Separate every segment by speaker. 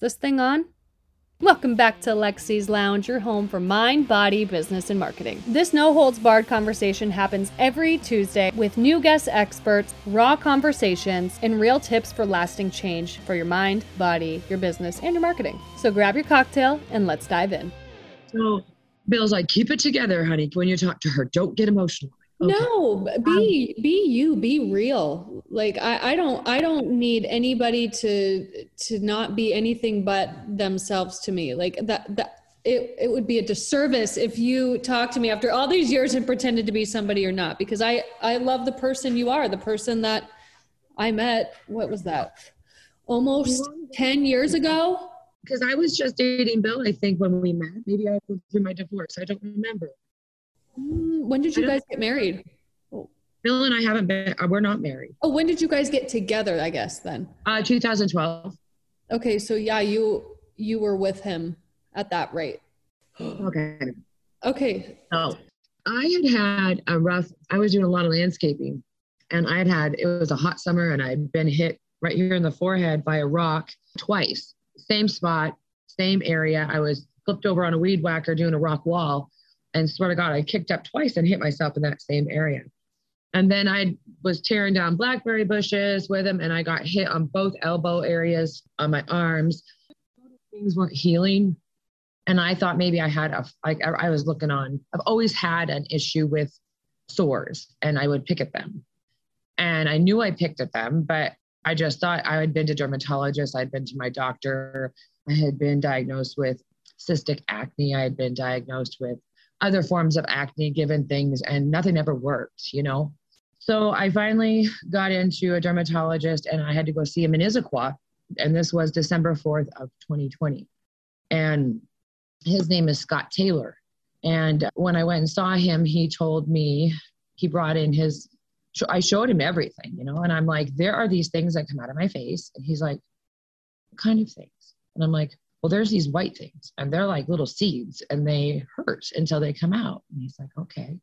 Speaker 1: this thing on? Welcome back to Lexi's Lounge, your home for mind, body, business, and marketing. This no holds barred conversation happens every Tuesday with new guest experts, raw conversations, and real tips for lasting change for your mind, body, your business, and your marketing. So grab your cocktail and let's dive in.
Speaker 2: So Bill's like, keep it together, honey, when you talk to her. Don't get emotional.
Speaker 1: Okay. No, um, be be you, be real. Like I, I don't I don't need anybody to to not be anything but themselves to me. Like that that it, it would be a disservice if you talk to me after all these years and pretended to be somebody or not because I I love the person you are, the person that I met, what was that? Almost 10 years ago.
Speaker 2: Because I was just dating Bill, I think, when we met. Maybe I was through my divorce. I don't remember.
Speaker 1: Mm, when did you guys get married?
Speaker 2: Bill and I haven't been, uh, we're not married.
Speaker 1: Oh, when did you guys get together, I guess then?
Speaker 2: Uh, 2012.
Speaker 1: Okay. So yeah, you, you were with him at that rate.
Speaker 2: okay.
Speaker 1: Okay.
Speaker 2: So I had had a rough, I was doing a lot of landscaping and I had had, it was a hot summer and I'd been hit right here in the forehead by a rock twice, same spot, same area. I was flipped over on a weed whacker doing a rock wall and swear to God, I kicked up twice and hit myself in that same area. And then I was tearing down blackberry bushes with him, and I got hit on both elbow areas on my arms. Things weren't healing. And I thought maybe I had a, like, I was looking on, I've always had an issue with sores, and I would pick at them. And I knew I picked at them, but I just thought I had been to dermatologists, I'd been to my doctor, I had been diagnosed with cystic acne, I had been diagnosed with other forms of acne given things and nothing ever worked, you know? So I finally got into a dermatologist and I had to go see him in Issaquah. And this was December 4th of 2020. And his name is Scott Taylor. And when I went and saw him, he told me he brought in his, I showed him everything, you know, and I'm like, there are these things that come out of my face. And he's like, kind of things? And I'm like, well, there's these white things and they're like little seeds and they hurt until they come out. And he's like, okay.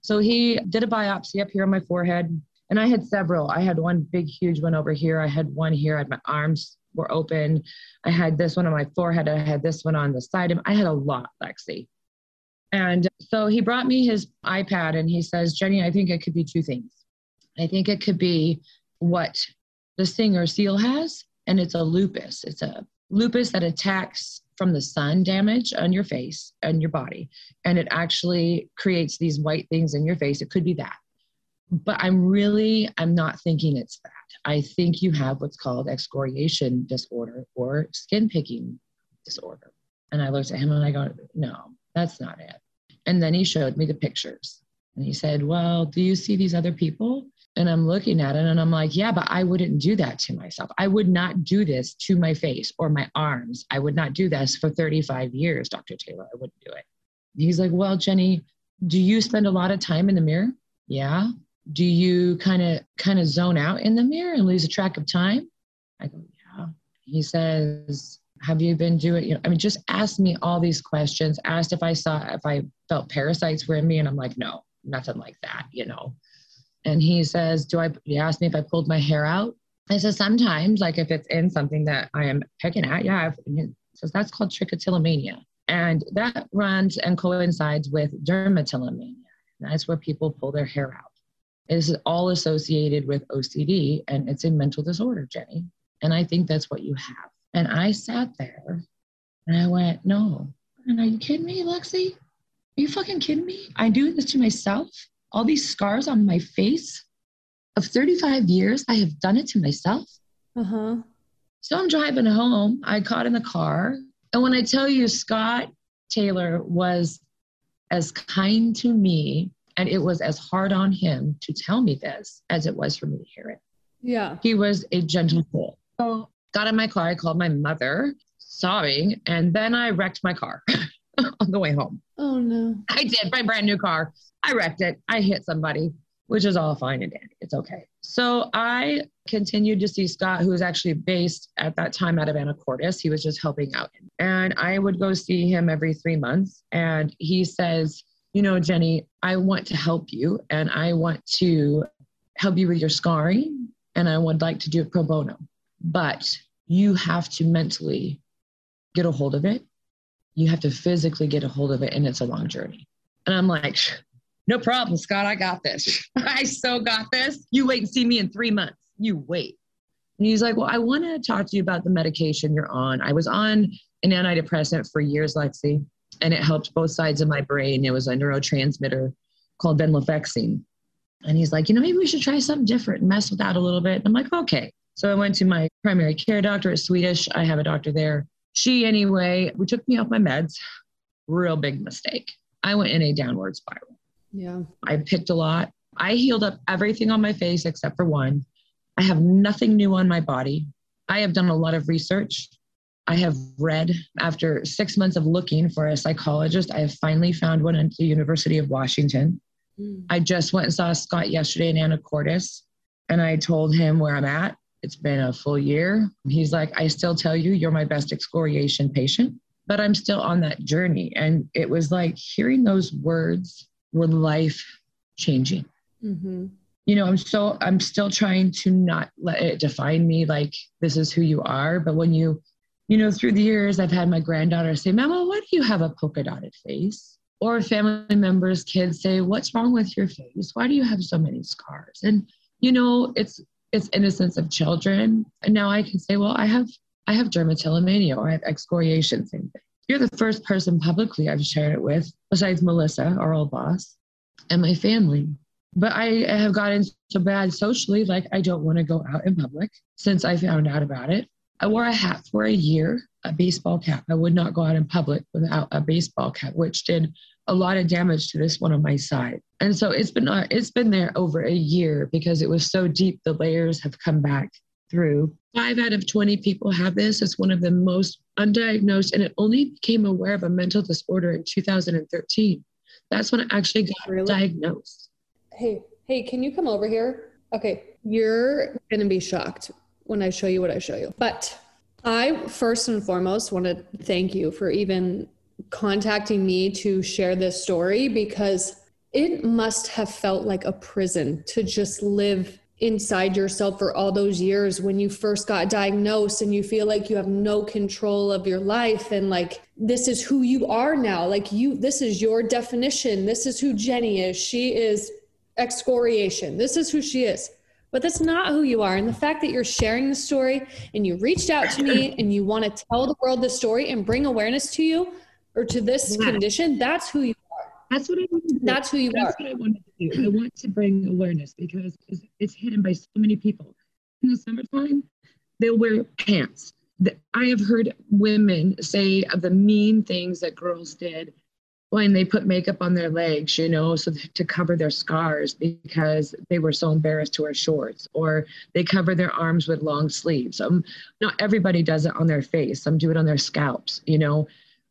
Speaker 2: So he did a biopsy up here on my forehead. And I had several. I had one big, huge one over here. I had one here. I had my arms were open. I had this one on my forehead. I had this one on the side. I had a lot, Lexi. And so he brought me his iPad and he says, Jenny, I think it could be two things. I think it could be what the singer Seal has, and it's a lupus. It's a lupus that attacks from the sun damage on your face and your body. And it actually creates these white things in your face. It could be that. But i'm really i'm not thinking it's that. I think you have what's called excoriation disorder or skin picking disorder. And i looked at him and i go no that's not it. And then he showed me the pictures. And he said well do you see these other people and I'm looking at it and I'm like, yeah, but I wouldn't do that to myself. I would not do this to my face or my arms. I would not do this for 35 years, Dr. Taylor. I wouldn't do it. He's like, well, Jenny, do you spend a lot of time in the mirror? Yeah. Do you kind of kind of zone out in the mirror and lose a track of time? I go, yeah. He says, have you been doing, you know, I mean, just ask me all these questions, asked if I saw, if I felt parasites were in me. And I'm like, no, nothing like that, you know and he says, Do I, he asked me if I pulled my hair out. I said, Sometimes, like if it's in something that I am picking at, yeah. He says, That's called trichotillomania. And that runs and coincides with dermatillomania. That's where people pull their hair out. This is all associated with OCD and it's a mental disorder, Jenny. And I think that's what you have. And I sat there and I went, No. And are you kidding me, Lexi? Are you fucking kidding me? I do this to myself all these scars on my face of 35 years, I have done it to myself. Uh-huh. So I'm driving home. I caught in the car. And when I tell you Scott Taylor was as kind to me and it was as hard on him to tell me this as it was for me to hear it.
Speaker 1: Yeah.
Speaker 2: He was a gentle soul. So got in my car, I called my mother, sobbing, and then I wrecked my car on the way home.
Speaker 1: Oh no.
Speaker 2: I did my brand new car. I wrecked it. I hit somebody, which is all fine and dandy. It's okay. So I continued to see Scott, who was actually based at that time out of Anacortes. He was just helping out. And I would go see him every three months. And he says, You know, Jenny, I want to help you and I want to help you with your scarring. And I would like to do it pro bono. But you have to mentally get a hold of it. You have to physically get a hold of it, and it's a long journey. And I'm like, no problem, Scott. I got this. I so got this. You wait and see me in three months. You wait. And he's like, Well, I want to talk to you about the medication you're on. I was on an antidepressant for years, Lexi, and it helped both sides of my brain. It was a neurotransmitter called venlafaxine. And he's like, You know, maybe we should try something different and mess with that a little bit. And I'm like, Okay. So I went to my primary care doctor. at Swedish. I have a doctor there. She, anyway, we took me off my meds. Real big mistake. I went in a downward spiral.
Speaker 1: Yeah.
Speaker 2: I picked a lot. I healed up everything on my face except for one. I have nothing new on my body. I have done a lot of research. I have read after six months of looking for a psychologist. I have finally found one at the University of Washington. Mm. I just went and saw Scott yesterday in Anacortes, and I told him where I'm at. It's been a full year. He's like, I still tell you, you're my best excoriation patient, but I'm still on that journey. And it was like hearing those words were life changing. Mm-hmm. You know i'm so i'm still trying to not let it define me like this is who you are. But when you you know through the years i've had my granddaughter say mama why do you have a polka dotted face? Or family members kids say what's wrong with your face? Why do you have so many scars? And you know it's it's innocence of children. And now i can say well i have i have dermatillomania or i have excoriation same thing you're the first person publicly i've shared it with besides melissa our old boss and my family but I have gotten so bad socially, like I don't want to go out in public since I found out about it. I wore a hat for a year, a baseball cap. I would not go out in public without a baseball cap, which did a lot of damage to this one on my side. And so it's been uh, it's been there over a year because it was so deep. The layers have come back through. Five out of 20 people have this. It's one of the most undiagnosed, and it only became aware of a mental disorder in 2013. That's when I actually got really? diagnosed
Speaker 1: hey, hey, can you come over here? Okay, you're gonna be shocked when I show you what I show you. But I first and foremost want to thank you for even contacting me to share this story because it must have felt like a prison to just live inside yourself for all those years when you first got diagnosed and you feel like you have no control of your life and like this is who you are now like you this is your definition this is who Jenny is she is excoriation. This is who she is. But that's not who you are. And the fact that you're sharing the story and you reached out to me and you want to tell the world the story and bring awareness to you or to this yeah. condition, that's who you are.
Speaker 2: That's what I want to.
Speaker 1: That's who you
Speaker 2: that's
Speaker 1: are.
Speaker 2: That's what I want to do. I want to bring awareness because it's hidden by so many people. In the summertime, they'll wear pants. I have heard women say of the mean things that girls did when they put makeup on their legs, you know, so to cover their scars because they were so embarrassed to wear shorts, or they cover their arms with long sleeves. Um, not everybody does it on their face. Some do it on their scalps. You know,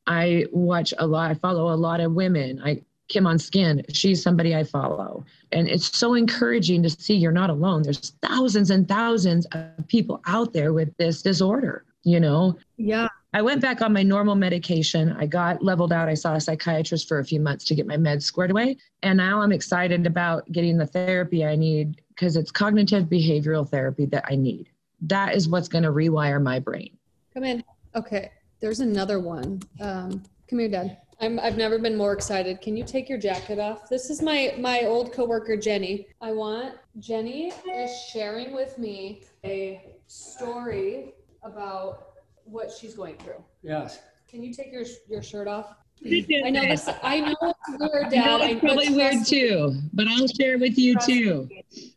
Speaker 2: I watch a lot. I follow a lot of women. I Kim on Skin. She's somebody I follow, and it's so encouraging to see you're not alone. There's thousands and thousands of people out there with this disorder. You know.
Speaker 1: Yeah.
Speaker 2: I went back on my normal medication. I got leveled out. I saw a psychiatrist for a few months to get my meds squared away. And now I'm excited about getting the therapy I need because it's cognitive behavioral therapy that I need. That is what's going to rewire my brain.
Speaker 1: Come in. Okay. There's another one. Um, come here, Dad. I'm, I've never been more excited. Can you take your jacket off? This is my my old coworker Jenny. I want Jenny is sharing with me a story about what she's going through.
Speaker 3: Yes.
Speaker 1: Can you take your your shirt off? I know this. I know it's weird, Dad.
Speaker 2: I know it's probably weird too, but I'll share with you trust too.
Speaker 1: Me.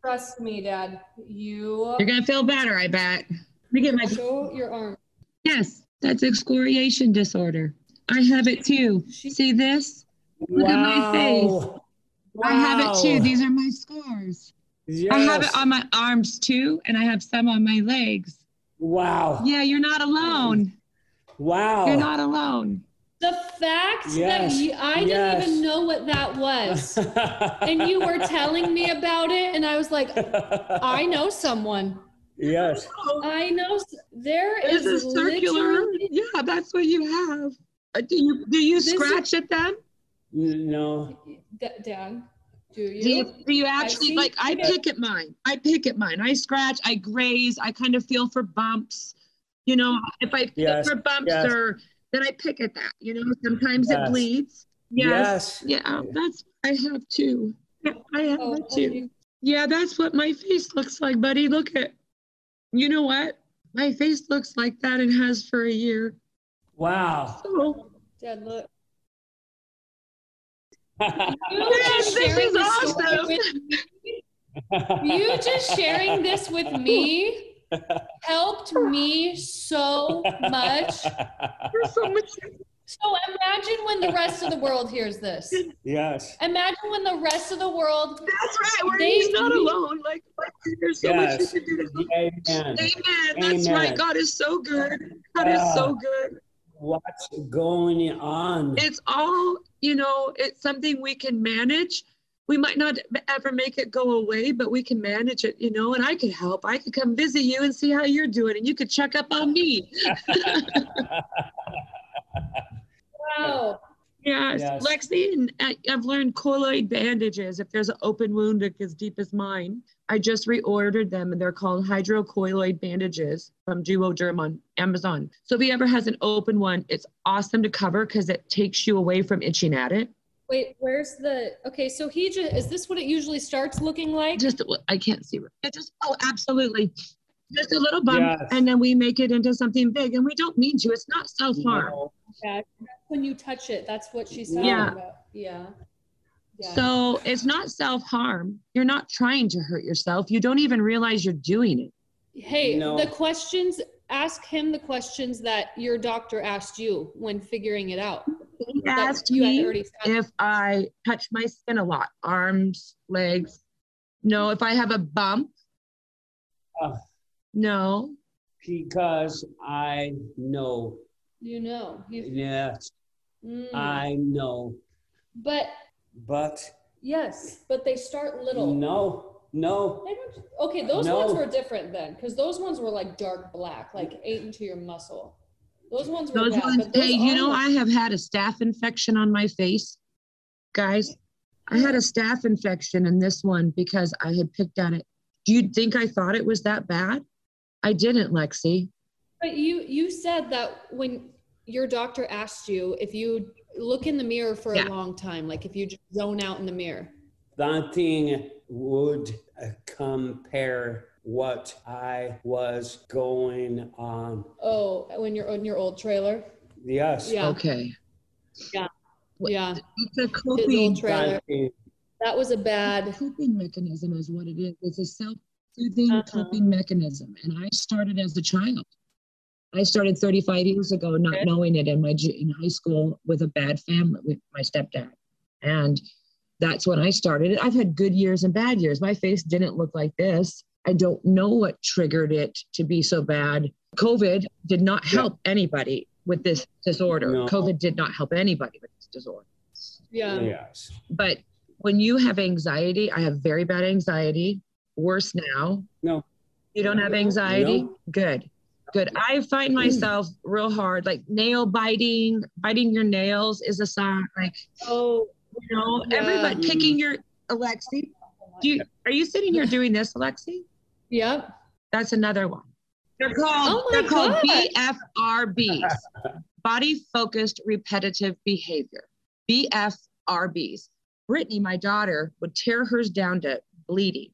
Speaker 1: Trust me, Dad. You.
Speaker 2: You're gonna feel better, I bet. Let me get my.
Speaker 1: Show your arm.
Speaker 2: Yes, that's excoriation disorder. I have it too. See this? Look wow. at my face. Wow. I have it too. These are my scars. Yes. I have it on my arms too, and I have some on my legs.
Speaker 3: Wow.
Speaker 2: Yeah, you're not alone.
Speaker 3: Wow.
Speaker 2: You're not alone.
Speaker 1: The fact yes. that you, I yes. didn't even know what that was. and you were telling me about it, and I was like, I know someone.
Speaker 3: Yes.
Speaker 1: I know. There
Speaker 2: is a circular. Yeah, that's what you have. Uh, do you do you scratch is, at them?
Speaker 3: No.
Speaker 1: Dad. Do you?
Speaker 2: Do you, do you actually I like? I pick at mine. I pick at mine. I scratch. I graze. I kind of feel for bumps. You know, if I feel
Speaker 3: Yes,
Speaker 2: for bumps
Speaker 3: yes.
Speaker 2: or then I pick at that. You know, sometimes
Speaker 3: Yes.
Speaker 2: it bleeds. Yes.
Speaker 3: Yes.
Speaker 2: Yeah, that's I have too. Yeah, I have
Speaker 1: Oh,
Speaker 2: it too. Yeah, that's what my face looks like, buddy. Look at you know what? My face looks like that and has for a year.
Speaker 3: Wow.
Speaker 2: So
Speaker 1: Dad, look.
Speaker 2: Yes,
Speaker 1: You
Speaker 2: this
Speaker 1: just sharing
Speaker 2: is
Speaker 1: this
Speaker 2: awesome.
Speaker 1: with me- you just sharing this with me helped me so much.
Speaker 2: there's so much
Speaker 1: So imagine when the rest of the world hears this.
Speaker 3: yes.
Speaker 1: Imagine when the rest of the world.
Speaker 2: That's right. Where
Speaker 1: They-
Speaker 2: he's not alone. Like there's so much
Speaker 3: Yes.
Speaker 2: you can do to help.
Speaker 3: Amen.
Speaker 2: Amen. That's
Speaker 3: Amen.
Speaker 2: right. God is so good. God is so ah. good.
Speaker 3: What's going on?
Speaker 2: It's all, you know, it's something we can manage. We might not ever make it go away, but we can manage it, you know, and I could help. I could come visit you and see how you're doing, and you could check up on me.
Speaker 1: Wow.
Speaker 2: Yes,
Speaker 3: Yes.
Speaker 2: Lexi, and I- I've learned colloid bandages. If there's an open wound like as deep as mine, I just reordered them, and they're called hydrocolloid bandages from Duoderm on Amazon. So if he ever has an open one, it's awesome to cover because it takes you away from itching at it.
Speaker 1: Wait, where's the? Okay, so he just is this what it usually starts looking like?
Speaker 2: Just I can't see. It just oh, absolutely, just a little bump,
Speaker 3: Yes.
Speaker 2: and then we make it into something big, and we don't mean to. It's not self harm.
Speaker 3: No.
Speaker 1: Yeah, when you touch it, that's what she's talking
Speaker 2: Yeah.
Speaker 1: about. Yeah. Yeah.
Speaker 2: So it's not self harm. You're not trying to hurt yourself. You don't even realize you're doing it.
Speaker 1: hey,
Speaker 3: No.
Speaker 1: the questions. Ask him the questions that your doctor asked you when figuring it out.
Speaker 2: He
Speaker 1: that
Speaker 2: asked
Speaker 1: you
Speaker 2: me if I touch my skin a lot, arms, legs. No, if I have a bump.
Speaker 3: Uh.
Speaker 2: No.
Speaker 3: Because I know.
Speaker 1: You know. You,
Speaker 3: Yes,
Speaker 1: mm.
Speaker 3: I know.
Speaker 1: but
Speaker 3: But
Speaker 1: yes, but they start little.
Speaker 3: no, no.
Speaker 1: Okay, those
Speaker 3: No.
Speaker 1: ones were different then, because those ones were like dark black, like ate into your muscle. Those ones were
Speaker 2: Those
Speaker 1: bad,
Speaker 2: ones,
Speaker 1: but those
Speaker 2: hey, you know,
Speaker 1: are-
Speaker 2: I have had a staph infection on my face. Guys, I had a staph infection in this one because I had picked at it. Do you think I thought it was that bad? I didn't, Lexi.
Speaker 1: But you you said that when your doctor asked you if you look in the mirror for
Speaker 2: Yeah.
Speaker 1: a long time, like if you just zone out in the mirror.
Speaker 3: Nothing would uh, compare what I was going on.
Speaker 1: Oh, when you're on your old trailer.
Speaker 3: Yes.
Speaker 1: Yeah,
Speaker 2: Okay. What-
Speaker 1: yeah.
Speaker 2: It's a
Speaker 1: His
Speaker 2: coping,
Speaker 1: old trailer. That was a bad.
Speaker 2: coping mechanism is what it is. It's a self-soothing
Speaker 1: Uh-huh.
Speaker 2: coping mechanism. And I started as a child. I started 35 years ago, not
Speaker 1: Okay.
Speaker 2: knowing it in my in high school with a bad family with my stepdad, and that's when I started it. I've had good years and bad years. My face didn't look like this. I don't know what triggered it to be so bad. COVID did not
Speaker 3: Yeah.
Speaker 2: help anybody with this disorder.
Speaker 3: No.
Speaker 2: COVID did not help anybody with this disorder
Speaker 1: Yeah.
Speaker 3: Yes.
Speaker 2: but when you have anxiety, I have very bad anxiety, worse now.
Speaker 3: No.
Speaker 2: You don't have anxiety?
Speaker 3: No.
Speaker 2: Good. Good. I find mm. myself real hard, like nail biting, biting your nails is a sign. Like,
Speaker 1: Oh,
Speaker 2: you know,
Speaker 1: Yeah.
Speaker 2: everybody mm-hmm. picking your Alexi. Do you are you sitting here doing this, Alexi?
Speaker 1: yep.
Speaker 2: That's another one. They're called
Speaker 1: Oh
Speaker 2: they're called
Speaker 1: God.
Speaker 2: BFRBs. Body focused repetitive behavior. BFRBs. Brittany, my daughter, would tear hers down to bleeding.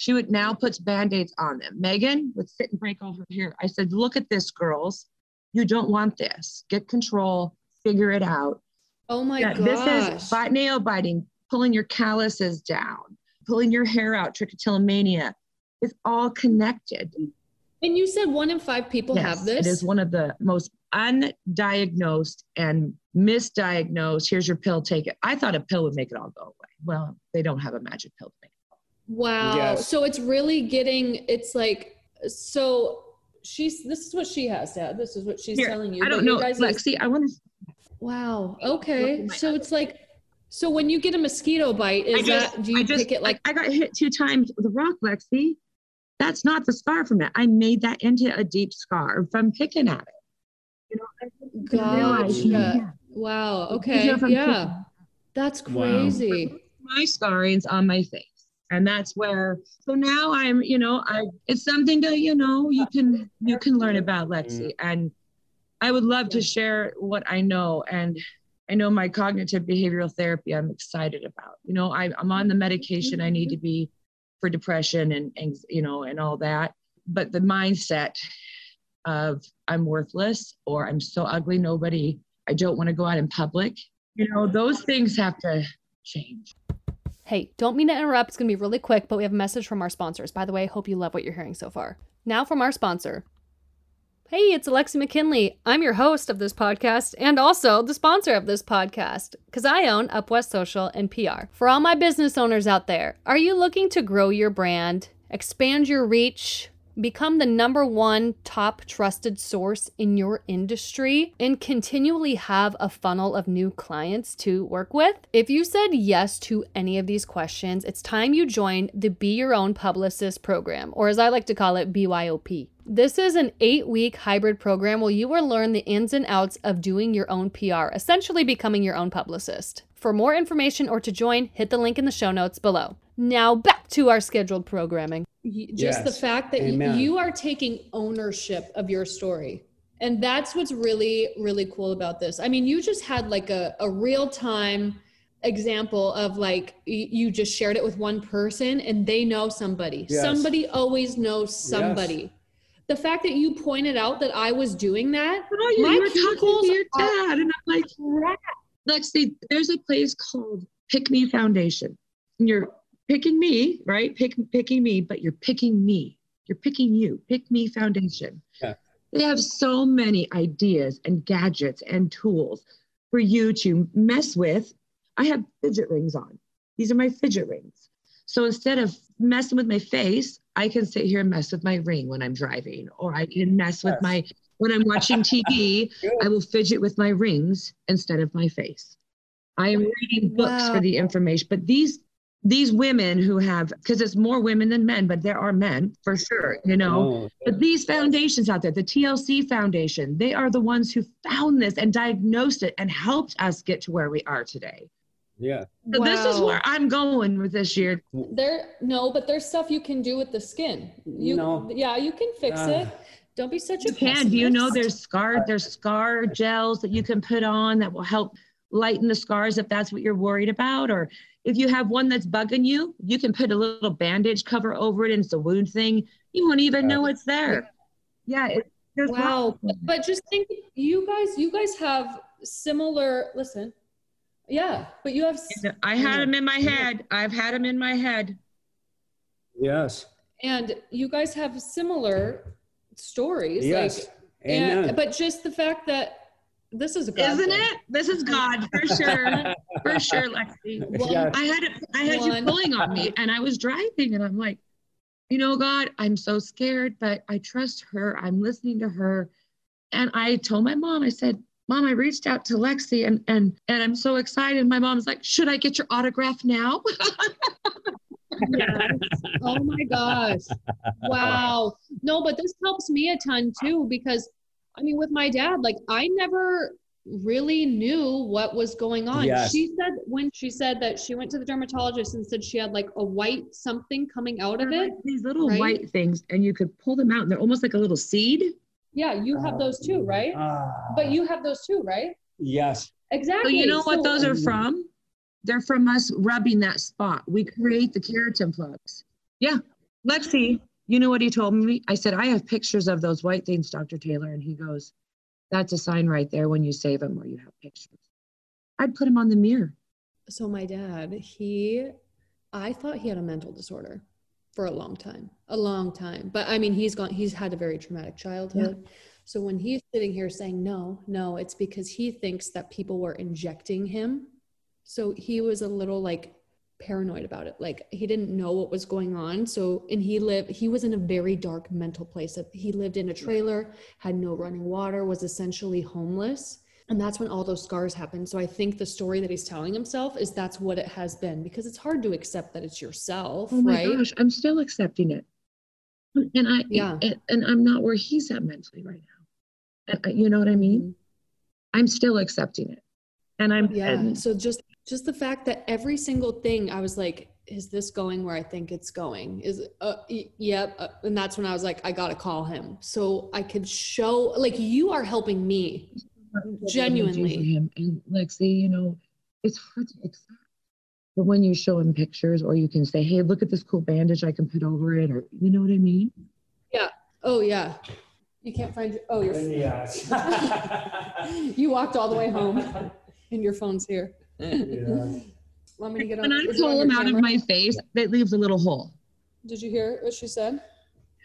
Speaker 2: She would now puts band-aids on them. Megan would sit and break all her hair. I said, look at this, girls. You don't want this. Get control, figure it out.
Speaker 1: Oh my
Speaker 2: Yeah,
Speaker 1: gosh.
Speaker 2: this is bite, nail biting, pulling your calluses down, pulling your hair out, trichotillomania. It's all connected.
Speaker 1: and you said one in five people have this.
Speaker 2: It is one of the most undiagnosed and misdiagnosed. Here's your pill, take it. I thought a pill would make it all go away. Well, they don't have a magic pill to make it.
Speaker 1: Wow.
Speaker 3: Yes.
Speaker 1: So it's really getting, it's like, so she's, this is what she has, Dad. This is what she's
Speaker 2: Here,
Speaker 1: telling you.
Speaker 2: I don't
Speaker 1: your
Speaker 2: know.
Speaker 1: guys'
Speaker 2: Lexi, I want to.
Speaker 1: Wow. Okay. So
Speaker 2: other
Speaker 1: it's like, so when you get a mosquito bite, is
Speaker 2: just,
Speaker 1: that, do you
Speaker 2: I just,
Speaker 1: pick it like,
Speaker 2: I, I got hit two times with a rock, Lexi. That's not the scar from it. I made that into a deep scar from picking at it. You know, I
Speaker 1: Gotcha.
Speaker 2: yeah.
Speaker 1: wow. Okay.
Speaker 2: are from
Speaker 1: Yeah. That's
Speaker 3: Wow.
Speaker 1: crazy.
Speaker 2: My scarring's on my face. And that's where so now i'm you know i it's something to you know you can you can learn about lexi. Mm-hmm. And i would love to share what i know. And i know my cognitive behavioral therapy i'm excited about. You know I, i'm on the medication i need to be for depression and, and you know and all that. But the mindset of i'm worthless or i'm so ugly nobody i don't want to go out in public you know those things have to change
Speaker 4: Hey, don't mean to interrupt. It's going to be really quick, but we have a message from our sponsors. By the way, hope you love what you're hearing so far. Now from our sponsor. Hey, it's Alexi McKinley. I'm your host of this podcast and also the sponsor of this podcast because I own Up West Social and PR. For all my business owners out there, are you looking to grow your brand, expand your reach, become the number one top trusted source in your industry, and continually have a funnel of new clients to work with? If you said yes to any of these questions, it's time you join the Be Your Own Publicist program, or as I like to call it, BYOP. This is an eight week hybrid program where you will learn the ins and outs of doing your own PR, essentially becoming your own publicist. For more information or to join, hit the link in the show notes below. Now back to our scheduled programming.
Speaker 1: Just the fact that
Speaker 3: Amen.
Speaker 1: you are taking ownership of your story. And that's what's really, really cool about this. I mean, you just had like a, a real time example of like you just shared it with one person and they know somebody.
Speaker 3: Yes.
Speaker 1: Somebody always knows somebody. The fact that you pointed out that I was doing that,
Speaker 2: Oh, you,
Speaker 1: My
Speaker 2: you were talking to your dad, and I'm like, Lexi, there's a place called Pick Me Foundation. And you're picking me, right? Pick picking me, but you're picking me. You're picking you. Pick Me Foundation.
Speaker 3: Yeah.
Speaker 2: They have so many ideas and gadgets and tools for you to mess with. I have fidget rings on. These are my fidget rings. So instead of messing with my face, I can sit here and mess with my ring when I'm driving, or I can mess with
Speaker 3: Yes.
Speaker 2: my when I'm watching TV. I will fidget with my rings instead of my face. I am reading books
Speaker 4: Wow.
Speaker 2: for the information, but these these women who have because it's more women than men, but there are men for sure, you know.
Speaker 3: Oh,
Speaker 2: But these foundations out there, the TLC Foundation, they are the ones who found this and diagnosed it and helped us get to where we are today.
Speaker 3: yeah.
Speaker 2: So this is where I'm going with this year.
Speaker 1: There, no, but there's stuff you can do with the skin. You,
Speaker 3: No.
Speaker 1: yeah, you can fix
Speaker 3: Ah.
Speaker 1: it. Don't be such a
Speaker 2: You can. Do you know there's scar there's scar gels that you can put on that will help lighten the scars if that's what you're worried about or if you have one that's bugging you you can put a little bandage cover over it and it's a wound thing you won't even know it's there yeah it, there's
Speaker 1: Wow.
Speaker 2: lots.
Speaker 1: But just think, you guys, you guys have similar. Listen, yeah, but you have.
Speaker 2: I had them in my head i've had them in my head
Speaker 3: Yes.
Speaker 1: and you guys have similar stories.
Speaker 3: Yes.
Speaker 1: Like,
Speaker 3: Amen.
Speaker 1: and, but just the fact that this is a God
Speaker 2: isn't
Speaker 1: thing.
Speaker 2: it this is god for sure for sure lexi
Speaker 1: Well,
Speaker 3: Yes.
Speaker 2: I had I had
Speaker 1: One.
Speaker 2: you pulling on me and I was driving and I'm like, you know, God, I'm so scared, but I trust her. I'm listening to her. And I told my mom, I said, Mom, I reached out to Lexi and and and I'm so excited. My mom's like, should I get your autograph now?
Speaker 1: Yes. Oh my gosh. Wow. No, but this helps me a ton too because I mean with my dad, like I never really knew what was going on.
Speaker 3: Yes.
Speaker 1: She said when she said that she went to the dermatologist and said she had like a white something coming out of it.
Speaker 2: These little
Speaker 1: right?
Speaker 2: white things, and you could pull them out, and they're almost like a little seed.
Speaker 1: Yeah, you have those too, right?
Speaker 3: Ah,
Speaker 1: But you have those too, right?
Speaker 3: Yes.
Speaker 2: So
Speaker 1: Exactly.
Speaker 2: you know what
Speaker 1: So-
Speaker 2: those are from? They're from us rubbing that spot. We create the keratin plugs. Yeah. Lexi, you know what he told me? I said, I have pictures of those white things, Dr. Taylor. And he goes, That's a sign right there when you save them or you have pictures. I'd put him on the mirror.
Speaker 1: So my dad, he I thought he had a mental disorder for a long time. A long time. But I mean, he's gone he's had a very traumatic childhood. So when he's sitting here saying no, no, it's because he thinks that people were injecting him. So he was a little like paranoid about it. Like he didn't know what was going on. So and he lived he was in a very dark mental place. He lived in a trailer, had no running water, was essentially homeless. And that's when all those scars happened. So I think the story that he's telling himself is that's what it has been because it's hard to accept that it's yourself,
Speaker 2: Oh my
Speaker 1: right?
Speaker 2: gosh, I'm still accepting it. And I
Speaker 1: Yeah.
Speaker 2: and, and I'm not where he's at mentally right now. Uh, you know what I mean?
Speaker 1: Mhm.
Speaker 2: I'm still accepting it. And I'm
Speaker 1: Yeah.
Speaker 2: and
Speaker 1: So just just the fact that every single thing I was like is this going where I think it's going? Is uh, y- yep. Uh, and that's when I was like, I gotta call him so I could show. Like you are helping me genuinely.
Speaker 2: Him. And Lexi, you know, it's hard to accept. But when you show him pictures, or you can say, "Hey, look at this cool bandage I can put over it," or you know what I mean? Yeah.
Speaker 1: Oh yeah. You can't find your. Oh, your.
Speaker 3: Yes.
Speaker 1: you walked all the way home, and your phone's here.
Speaker 3: Yeah.
Speaker 1: Want me to get on?
Speaker 2: When I
Speaker 1: is it on
Speaker 2: pull
Speaker 1: your
Speaker 2: him out of
Speaker 1: camera?
Speaker 2: my face, that leaves a little hole.
Speaker 1: Did you hear what she said?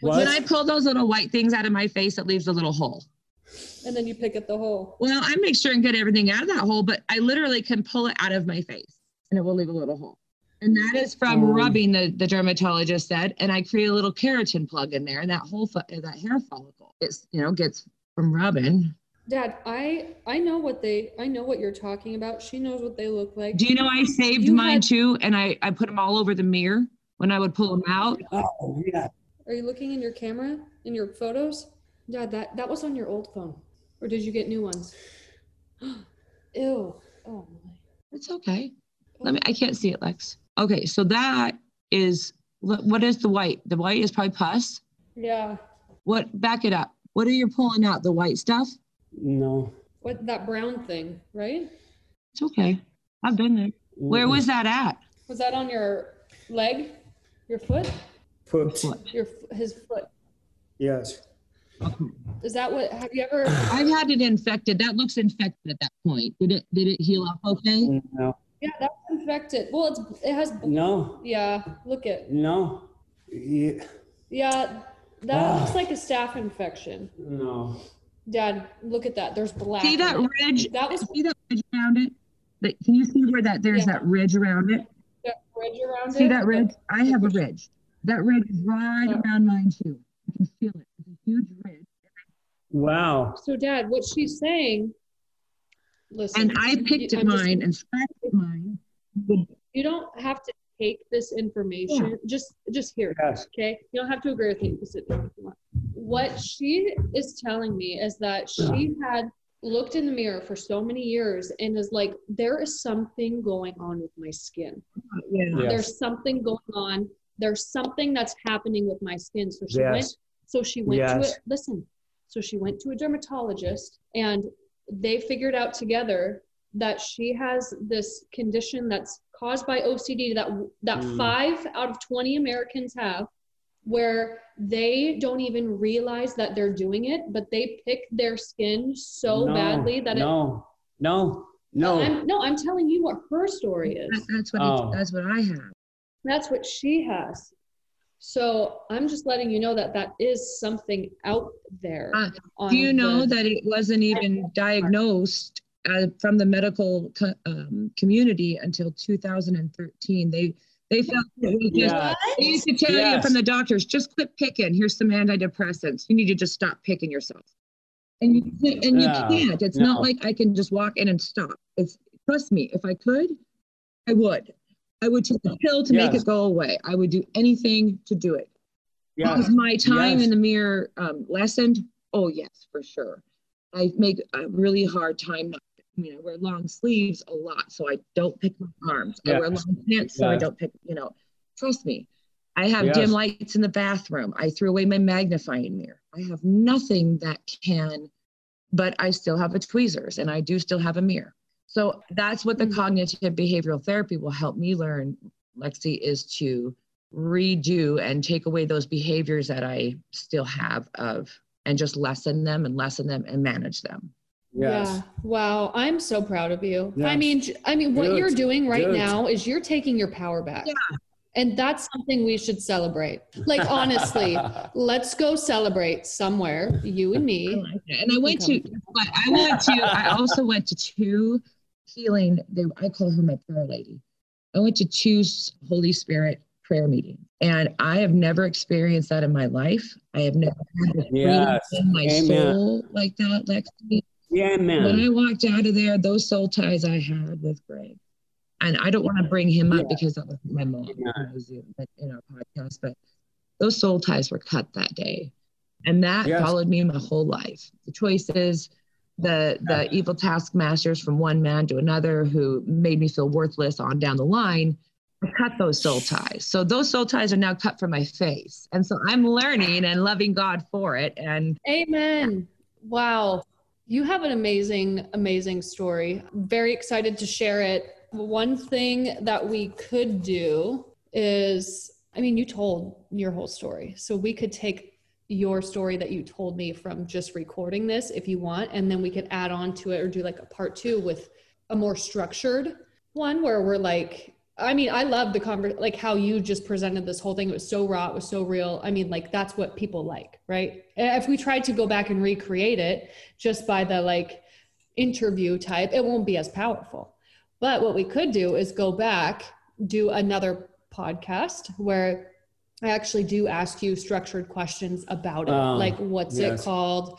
Speaker 3: What?
Speaker 2: When I pull those little white things out of my face, it leaves a little hole.
Speaker 1: And then you pick at the hole.
Speaker 2: Well, I make sure and get everything out of that hole, but I literally can pull it out of my face and it will leave a little hole. And that is from
Speaker 3: Um,
Speaker 2: rubbing, the, the dermatologist said. And I create a little keratin plug in there, and that whole fo- that hair follicle, it's you know gets from rubbing.
Speaker 1: Dad, I I know what they I know what you're talking about. She knows what they look like.
Speaker 2: Do you know I saved
Speaker 1: You
Speaker 2: mine
Speaker 1: had-
Speaker 2: too, and I I put them all over the mirror when I would pull them out.
Speaker 3: Oh, yeah.
Speaker 1: Are you looking in your camera in your photos? Dad, that that was on your old phone, or did you get new ones? Ew. Oh my.
Speaker 2: It's okay. Let me. I can't see it, Lex. Okay, so that is what what is the white? The white is probably pus.
Speaker 1: Yeah.
Speaker 2: What? Back it up. What are you pulling out? The white stuff?
Speaker 3: No.
Speaker 1: What that brown thing, right?
Speaker 2: It's okay. I've been there. Where was that at?
Speaker 1: Was that on your leg? Your foot?
Speaker 3: Put.
Speaker 1: Your his foot.
Speaker 3: Yes.
Speaker 1: Is that what have you ever
Speaker 2: I've had it infected. That looks infected at that point. Did it did it heal up okay?
Speaker 3: No.
Speaker 1: Yeah, that's infected. Well, it's it has
Speaker 3: No.
Speaker 1: yeah, look it.
Speaker 3: No. Yeah.
Speaker 1: Yeah, that
Speaker 3: Ah.
Speaker 1: looks like a staph infection.
Speaker 3: No.
Speaker 1: Dad, look at that. There's black.
Speaker 2: See that ridge?
Speaker 1: That was
Speaker 2: See that ridge around it? That, can you see where that there's
Speaker 1: Yeah.
Speaker 2: that ridge around it?
Speaker 1: that ridge around
Speaker 2: See
Speaker 1: it.
Speaker 2: See that ridge? I have a ridge. That ridge is right
Speaker 1: Oh.
Speaker 2: around mine too. I can feel it. It's a huge ridge.
Speaker 3: Wow.
Speaker 1: So, Dad, what she's saying. Listen.
Speaker 2: And I picked
Speaker 1: you-
Speaker 2: at
Speaker 1: I'm just-
Speaker 2: mine and scratched at mine.
Speaker 1: you don't have to take this information. Just, just hear. it.
Speaker 3: Yes.
Speaker 1: Okay, you don't have to agree with me. You can sit down if you want. What she is telling me is that she had looked in the mirror for so many years and is like, there is something going on with my skin.
Speaker 2: Yeah.
Speaker 3: Yes.
Speaker 1: There's something going on. There's something that's happening with my skin. So she went. So she went to it. Listen. So she went to a dermatologist, and they figured out together that she has this condition that's caused by OCD that that
Speaker 3: Mm.
Speaker 1: five out of 20 Americans have where they don't even realize that they're doing it but they pick their skin so
Speaker 3: No.
Speaker 1: badly that it
Speaker 3: No. No. No.
Speaker 1: I'm, no I'm telling you what her story is
Speaker 2: That's what
Speaker 3: Oh.
Speaker 2: he, that's what I have.
Speaker 1: that's what she has so I'm just letting you know that that is something out there
Speaker 2: Uh,
Speaker 1: on
Speaker 2: Do you know
Speaker 1: the-
Speaker 2: that it wasn't even diagnosed uh, from the medical co- um, community until 2013? They they felt it was just.
Speaker 3: Yeah.
Speaker 2: They used to tell you from the doctors, just quit picking. Here's some antidepressants. You need to just stop picking yourself. And you can't, and you
Speaker 3: No,
Speaker 2: can't. It's
Speaker 3: no.
Speaker 2: not like I can just walk in and stop. It's trust me. If I could, I would. I would take a pill to make it go away. I would do anything to do it.
Speaker 3: Yes.
Speaker 2: Is my time
Speaker 3: Yes.
Speaker 2: in the mirror um, lessened? Oh yes, for sure. I make a really hard time. Not, I mean, I wear long sleeves a lot, so I don't pick my arms. I wear long pants, so I don't pick. You know, trust me. I have
Speaker 3: Yes.
Speaker 2: dim lights in the bathroom. I threw away my magnifying mirror. I have nothing that can, but I still have a tweezers, and I do still have a mirror. So that's what the
Speaker 1: Mm.
Speaker 2: cognitive behavioral therapy will help me learn, Lexi, is to redo and take away those behaviors that I still have of and just lessen them and lessen them and manage them.
Speaker 3: Yes.
Speaker 1: Yeah. Wow. I'm so proud of you. I mean, I mean, what
Speaker 3: Good.
Speaker 1: you're doing right
Speaker 3: Good.
Speaker 1: now is you're taking your power back.
Speaker 2: Yeah.
Speaker 1: And that's something we should celebrate. Like honestly, let's go celebrate somewhere, you and
Speaker 2: I
Speaker 1: me.
Speaker 2: like. And I went to,
Speaker 1: Okay.
Speaker 2: but I went to, I also went to two healing, they, I call her my prayer lady. I went to two Holy Spirit prayer meetings and I have never experienced that in my life. I have never had
Speaker 3: Yes.
Speaker 2: in my
Speaker 3: Amen.
Speaker 2: soul like that, Lexi.
Speaker 3: Yeah, man. When.
Speaker 2: I walked out of there, those soul ties I had with Greg, and I don't want to bring him up
Speaker 3: Yeah.
Speaker 2: because that was my mom
Speaker 3: Yeah.
Speaker 2: was in in our podcast, but those soul ties were cut that day, and that
Speaker 3: Yes.
Speaker 2: followed me my whole life. The choices, the the evil taskmasters from one man to another who made me feel worthless on down the line, I cut those soul ties. So those soul ties are now cut from my face. And so I'm learning and loving God for it. And
Speaker 1: Amen. Wow. You have an amazing, amazing story. Very excited to share it. One thing that we could do is I mean, you told your whole story. So we could take your story that you told me from just recording this if you want, and then we could add on to it or do like a part two with a more structured one where we're like, I mean, I love the conver like how you just presented this whole thing. It was so raw, it was so real. I mean, like that's what people like, right? If we tried to go back and recreate it just by the like interview type, it won't be as powerful. But what we could do is go back, do another podcast where I actually do ask you structured questions about it.
Speaker 3: Um,
Speaker 1: like, what's
Speaker 3: yes.
Speaker 1: it called?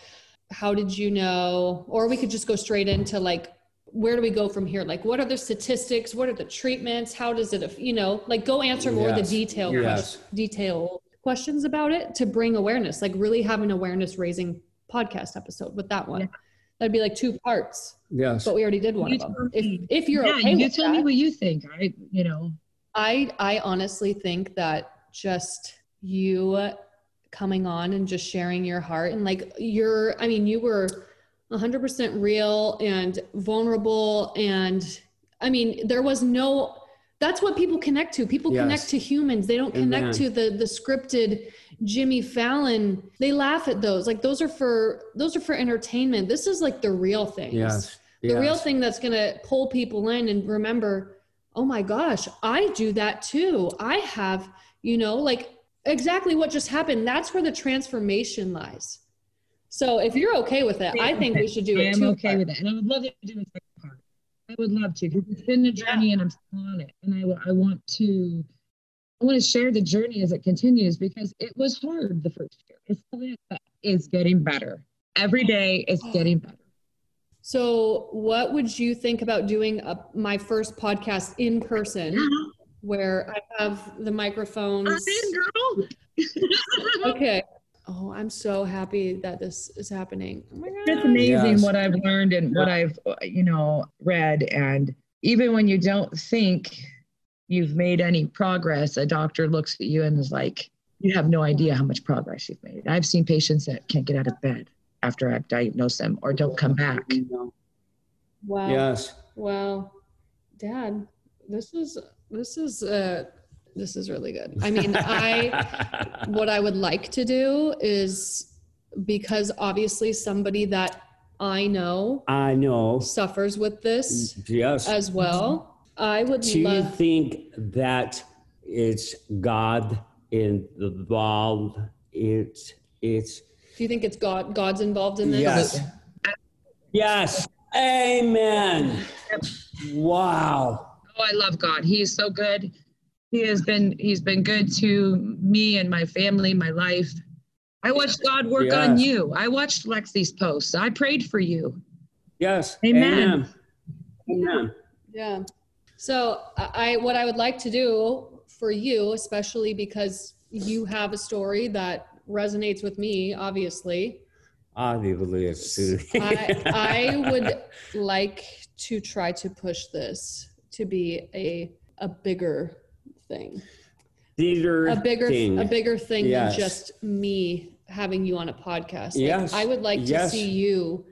Speaker 1: How did you know? Or we could just go straight into like, where do we go from here? Like, what are the statistics? What are the treatments? How does it, you know, like go answer more of
Speaker 3: Yes.
Speaker 1: the detail,
Speaker 3: Yes.
Speaker 1: detail questions about it to bring awareness, like really have an awareness raising podcast episode with that one.
Speaker 2: Yeah.
Speaker 1: That'd be like two parts,
Speaker 3: Yes.
Speaker 1: but we already did one
Speaker 2: You
Speaker 1: of them.
Speaker 2: tell
Speaker 1: If, if you're
Speaker 2: yeah,
Speaker 1: okay
Speaker 2: you
Speaker 1: with
Speaker 2: tell
Speaker 1: that.
Speaker 2: me what you think. I, you know,
Speaker 1: I I honestly think that just you coming on and just sharing your heart and like you're I mean you were 100% real and vulnerable and I mean there was no that's what people connect to. People
Speaker 3: Yes.
Speaker 1: connect to humans. They don't connect
Speaker 3: Amen.
Speaker 1: to the the scripted Jimmy Fallon. They laugh at those. Like those are for those are for entertainment. This is like the real thing
Speaker 3: Yes.
Speaker 1: the real thing that's going to pull people in and remember oh my gosh i do that too i have you know like exactly what just happened that's where the transformation lies so if you're okay with it i think we should do it.
Speaker 2: I
Speaker 1: too
Speaker 2: okay with it. And I would love to do a second part. I would love to because it's been a journey and I'm still on it. And I want to, I want to share the journey as it continues because it was hard the first year. It's still is, getting better. Every day it's oh. getting better.
Speaker 1: so what would you think about doing a, my first podcast in person uh-huh. where i have the microphones
Speaker 2: girl.
Speaker 1: okay oh i'm so happy that this is happening oh my
Speaker 2: It's amazing
Speaker 3: Yes.
Speaker 2: what I've learned and what I've, uh, you know, read. And even when you don't think you've made any progress, a doctor looks at you and is like, you have no idea how much progress you've made. I've seen patients that can't get out of bed after I've diagnosed them or don't come back.
Speaker 1: wow
Speaker 3: Yes.
Speaker 1: Wow, Dad, this is this is uh this is really good. I mean, I what I would like to do is because obviously somebody that I know
Speaker 3: I know.
Speaker 1: suffers with this
Speaker 3: Yes.
Speaker 1: as well. I would
Speaker 3: Do you
Speaker 1: love
Speaker 3: think that it's God involved? It's it's
Speaker 1: do you think it's God God's involved in this?
Speaker 3: yes. Yes. Amen. Wow.
Speaker 2: Oh, I love God. He is so good. He has been he's been good to me and my family, my life. I watched God work on you. I watched Lexi's posts. I prayed for you.
Speaker 3: Yes.
Speaker 2: Amen.
Speaker 3: Amen. Amen.
Speaker 1: Yeah. So I I- what I would like to do for you, especially because you have a story that resonates with me, obviously.
Speaker 3: Obviously.
Speaker 1: I I would like to try to push this to be a a bigger thing.
Speaker 3: Theater
Speaker 1: A bigger
Speaker 3: thing.
Speaker 1: a bigger thing
Speaker 3: Yes.
Speaker 1: than just me having you on a podcast. Like,
Speaker 3: Yes.
Speaker 1: I would like to
Speaker 3: Yes.
Speaker 1: see you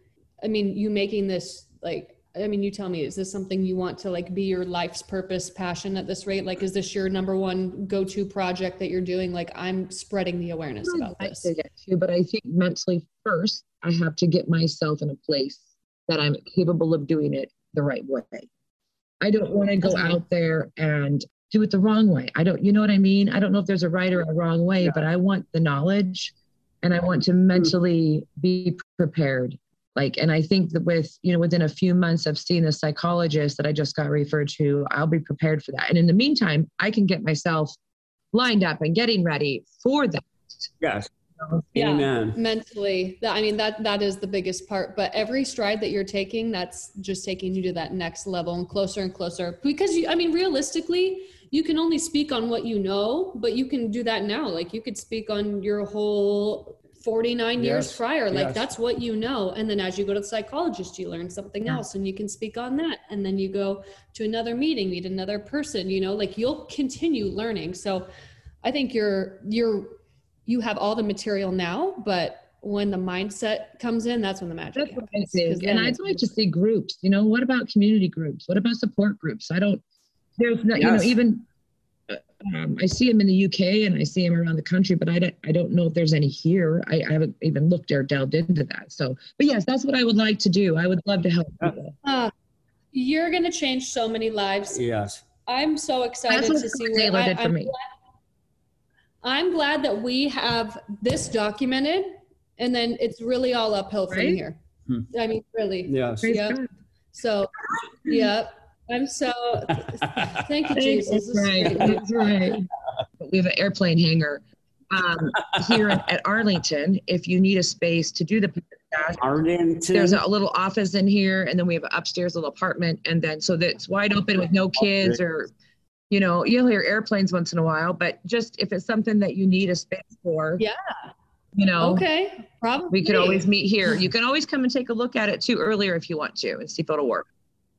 Speaker 1: I mean you making this like I mean you tell me is this something you want to like be your life's purpose passion at this rate like is this your number one go-to project that you're doing like I'm spreading the awareness
Speaker 2: I'd
Speaker 1: about
Speaker 2: like
Speaker 1: this.
Speaker 2: to get to, but I think mentally first, I have to get myself in a place that I'm capable of doing it the right way. I don't want to go out there and do it the wrong way. I don't, you know what I mean? I don't know if there's a right or a wrong way, but I want the knowledge and I want to mm-hmm. mentally be prepared. Like, and I think that with, you know, within a few months of seeing the psychologist that I just got referred to, I'll be prepared for that. And in the meantime, I can get myself lined up and getting ready for that.
Speaker 3: Yes.
Speaker 1: Yeah.
Speaker 3: Amen.
Speaker 1: mentally i mean that that is the biggest part but every stride that you're taking that's just taking you to that next level and closer and closer because you i mean realistically you can only speak on what you know but you can do that now like you could speak on your whole 49 years prior like
Speaker 3: yes.
Speaker 1: that's what you know and then as you go to the psychologist you learn something
Speaker 2: Yeah.
Speaker 1: else and you can speak on that and then you go to another meeting meet another person you know like you'll continue learning so i think you're you're you have all the material now but when the mindset comes in that's when the magic
Speaker 2: That's what I think. And I'd like to see groups, you know, what about community groups? What about support groups? I don't, there's no, you know, even, uh, um, I see them in the UK and I see them around the country, but I don't, I don't know if there's any here. I, I haven't even looked or delved into that. So, but yes, that's what I would like to do. I would love to help
Speaker 3: Yeah.
Speaker 2: people.
Speaker 1: Ah, you're going to change so many lives
Speaker 3: Yes.
Speaker 1: i'm so excited
Speaker 2: That's
Speaker 1: to see
Speaker 2: what
Speaker 1: where
Speaker 2: Taylor
Speaker 1: I,
Speaker 2: did for
Speaker 1: I'm
Speaker 2: me.
Speaker 1: I'm glad that we have this documented and then it's really all uphill from here.
Speaker 3: Hmm.
Speaker 1: I mean, really.
Speaker 3: Yes.
Speaker 2: Praise
Speaker 1: Yeah.
Speaker 2: God.
Speaker 1: So, yeah, I'm so, thank you, Jesus.
Speaker 2: That's right. That's right. We have an airplane hangar um, here at at Arlington. If you need a space to do the podcast,
Speaker 3: Arlington.
Speaker 2: there's a little office in here, and then we have an upstairs little apartment, and then so that's wide open with no kids or, you know, you'll hear airplanes once in a while, but just if it's something that you need a space for,
Speaker 1: Yeah.
Speaker 2: you know,
Speaker 1: Okay, probably.
Speaker 2: we could always meet here. You can always come and take a look at it too earlier if you want to and see if it'll work.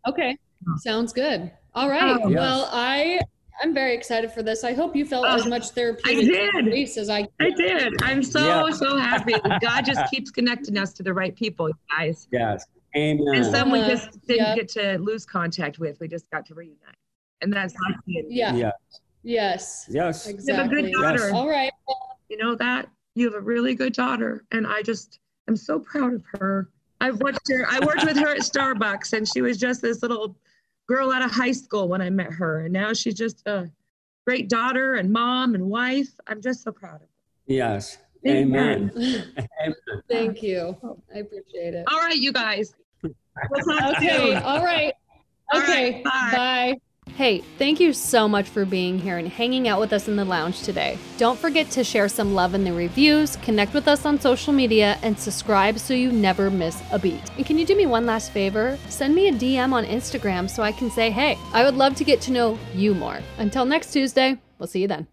Speaker 1: Okay, sounds good. All right.
Speaker 2: Oh,
Speaker 3: yes.
Speaker 1: Well, I, I'm very excited for this. I hope you felt
Speaker 2: Oh,
Speaker 1: as ah, much therapeutic
Speaker 2: did.
Speaker 1: as I did.
Speaker 2: I did. I'm so
Speaker 3: Yeah.
Speaker 2: so happy. God just keeps connecting us to the right people, guys.
Speaker 3: Yes. Amen.
Speaker 2: And some we just didn't
Speaker 1: Yeah.
Speaker 2: get to lose contact with. We just got to reunite. And that's lucky.
Speaker 1: Yeah.
Speaker 3: Yeah.
Speaker 1: Yes.
Speaker 3: Yes.
Speaker 2: You have a good
Speaker 1: Exactly.
Speaker 2: daughter.
Speaker 1: All right.
Speaker 2: You know that? You have a really good daughter. And I just am so proud of her. I've watched her, I worked with her at Starbucks and she was just this little girl out of high school when I met her. And now she's just a great daughter and mom and wife. I'm just so proud of her.
Speaker 3: Yes.
Speaker 2: Amen.
Speaker 3: Amen. Amen.
Speaker 1: Thank you. I appreciate it.
Speaker 2: All right, you guys. We'll talk
Speaker 1: Okay.
Speaker 2: soon.
Speaker 1: All right. Okay.
Speaker 2: right, bye.
Speaker 1: Bye.
Speaker 4: Hey, thank you so much for being here and hanging out with us in the lounge today. Don't forget to share some love in the reviews, connect with us on social media, and subscribe so you never miss a beat. And can you do me one last favor? Send me a DM on Instagram so I can say, hey, I would love to get to know you more. Until next Tuesday, we'll see you then.